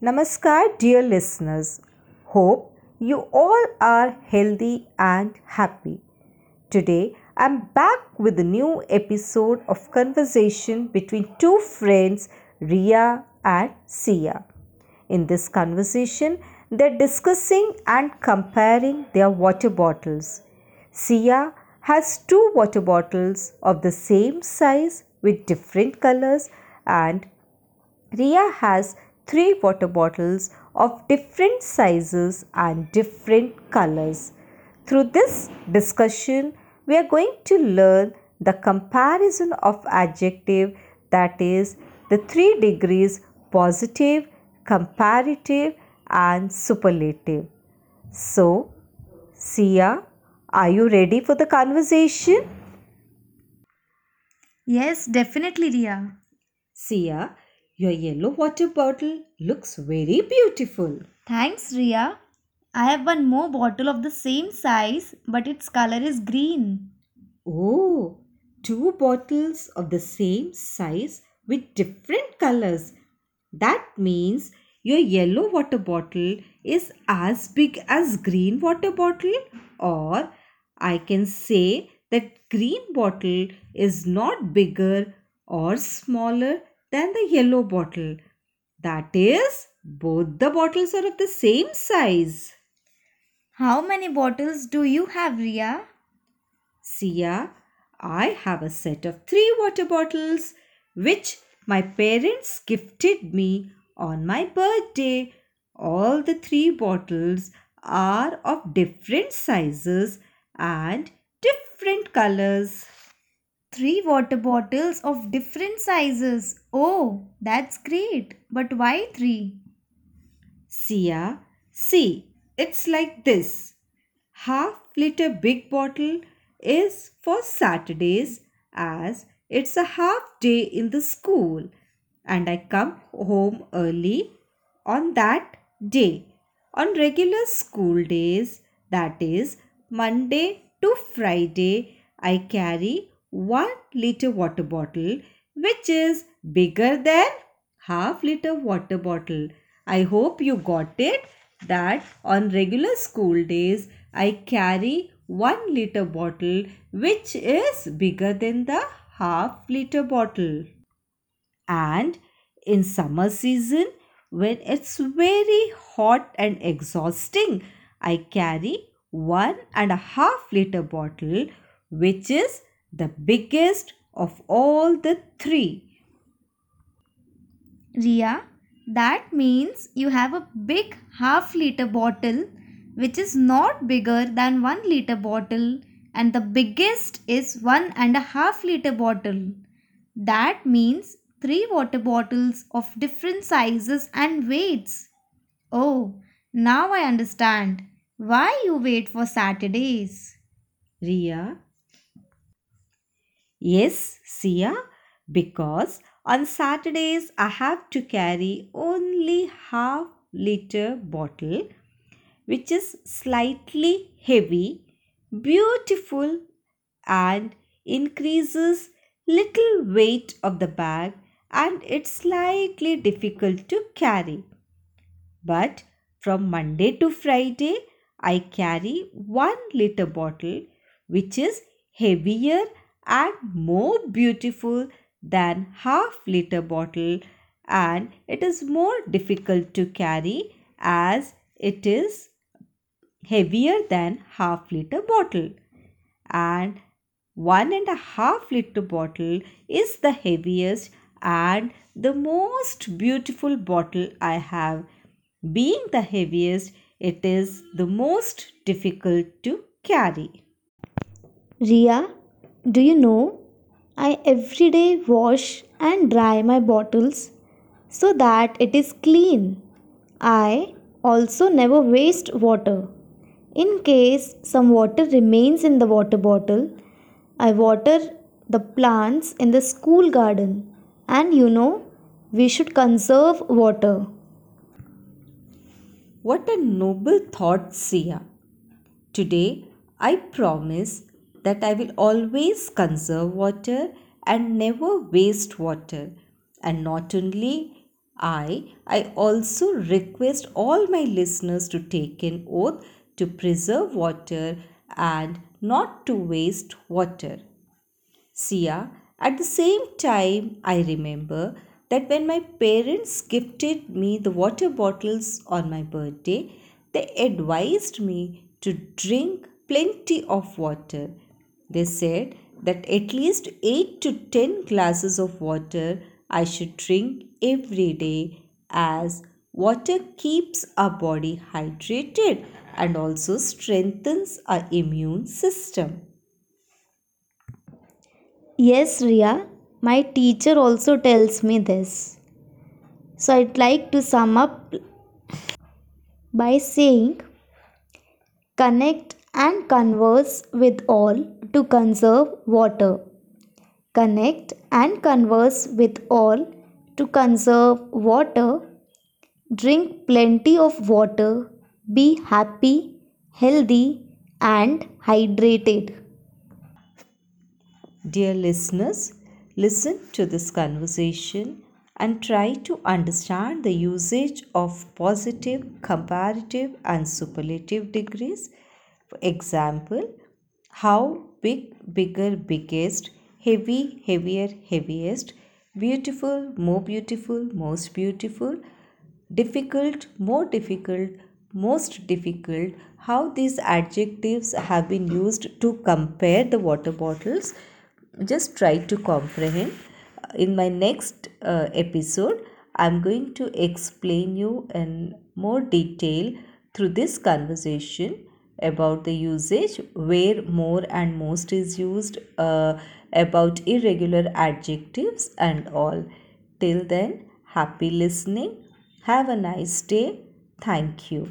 Namaskar, dear listeners. Hope you all are healthy and happy. Today, I'm back with a new episode of conversation between two friends, Riya and Siya. In this conversation, they're discussing and comparing their water bottles. Siya has two water bottles of the same size with different colors and Riya has three water bottles of different sizes and different colors. Through this discussion, we are going to learn the comparison of adjective that is the three degrees positive, comparative and superlative. So, Siya, are you ready for the conversation? Yes, definitely, Riya. Siya, your yellow water bottle looks very beautiful. Thanks, Riya. I have one more bottle of the same size, but its color is green. Oh, two bottles of the same size with different colors. That means your yellow water bottle is as big as green water bottle or I can say that green bottle is not bigger or smaller than the yellow bottle. That is, both the bottles are of the same size. How many bottles do you have, Riya? Siya, I have a set of three water bottles which my parents gifted me on my birthday. All the three bottles are of different sizes and different colors. Three water bottles of different sizes. Oh, that's great. But why three? Siya, see, it's like this. Half liter big bottle is for Saturdays as it's a half day in the school and I come home early on that day. On regular school days, that is Monday to Friday, I carry 1 liter water bottle which is bigger than half liter water bottle. I hope you got it that on regular school days I carry 1 liter bottle which is bigger than the half liter bottle. And in summer season when it's very hot and exhausting I carry one and a half liter bottle which is the biggest of all the three. Riya, that means you have a big half liter bottle which is not bigger than one liter bottle and the biggest is one and a half liter bottle. That means three water bottles of different sizes and weights. Oh, now I understand why you wait for Saturdays. Riya? Yes, Siya, because on Saturdays I have to carry only half liter bottle which is slightly heavy, beautiful and increases little weight of the bag and it's slightly difficult to carry. But from Monday to Friday I carry 1 liter bottle which is heavier and more beautiful than half liter bottle and it is more difficult to carry as it is heavier than half liter bottle and one and a half liter bottle is the heaviest and the most beautiful bottle I have. Being the heaviest, it is the most difficult to carry. Riya, do you know I every day wash and dry my bottles so that it is clean. I also never waste water. In case some water remains in the water bottle, I water the plants in the school garden. And you know, we should conserve water. What a noble thought, Siya. Today, I promise that I will always conserve water and never waste water. And not only I, I also request all my listeners to take an oath to preserve water and not to waste water. Siya, ah, at the same time, I remember that when my parents gifted me the water bottles on my birthday, they advised me to drink plenty of water. They said that at least 8 to 10 glasses of water I should drink every day as water keeps our body hydrated and also strengthens our immune system. Yes, Riya, my teacher also tells me this. So I'd like to sum up by saying connect and converse with all to conserve water. Connect and converse with all to conserve water. Drink plenty of water. Be happy, healthy, and hydrated. Dear listeners, listen to this conversation and try to understand the usage of positive, comparative, and superlative degrees. For example, how big, bigger, biggest, heavy, heavier, heaviest, beautiful, more beautiful, most beautiful, difficult, more difficult, most difficult, how these adjectives have been used to compare the water bottles. Just try to comprehend. In my next uh, episode i'm going to explain you in more detail through this conversation about the usage where more and most is used uh, about irregular adjectives and all. Till then happy listening. Have a nice day. Thank you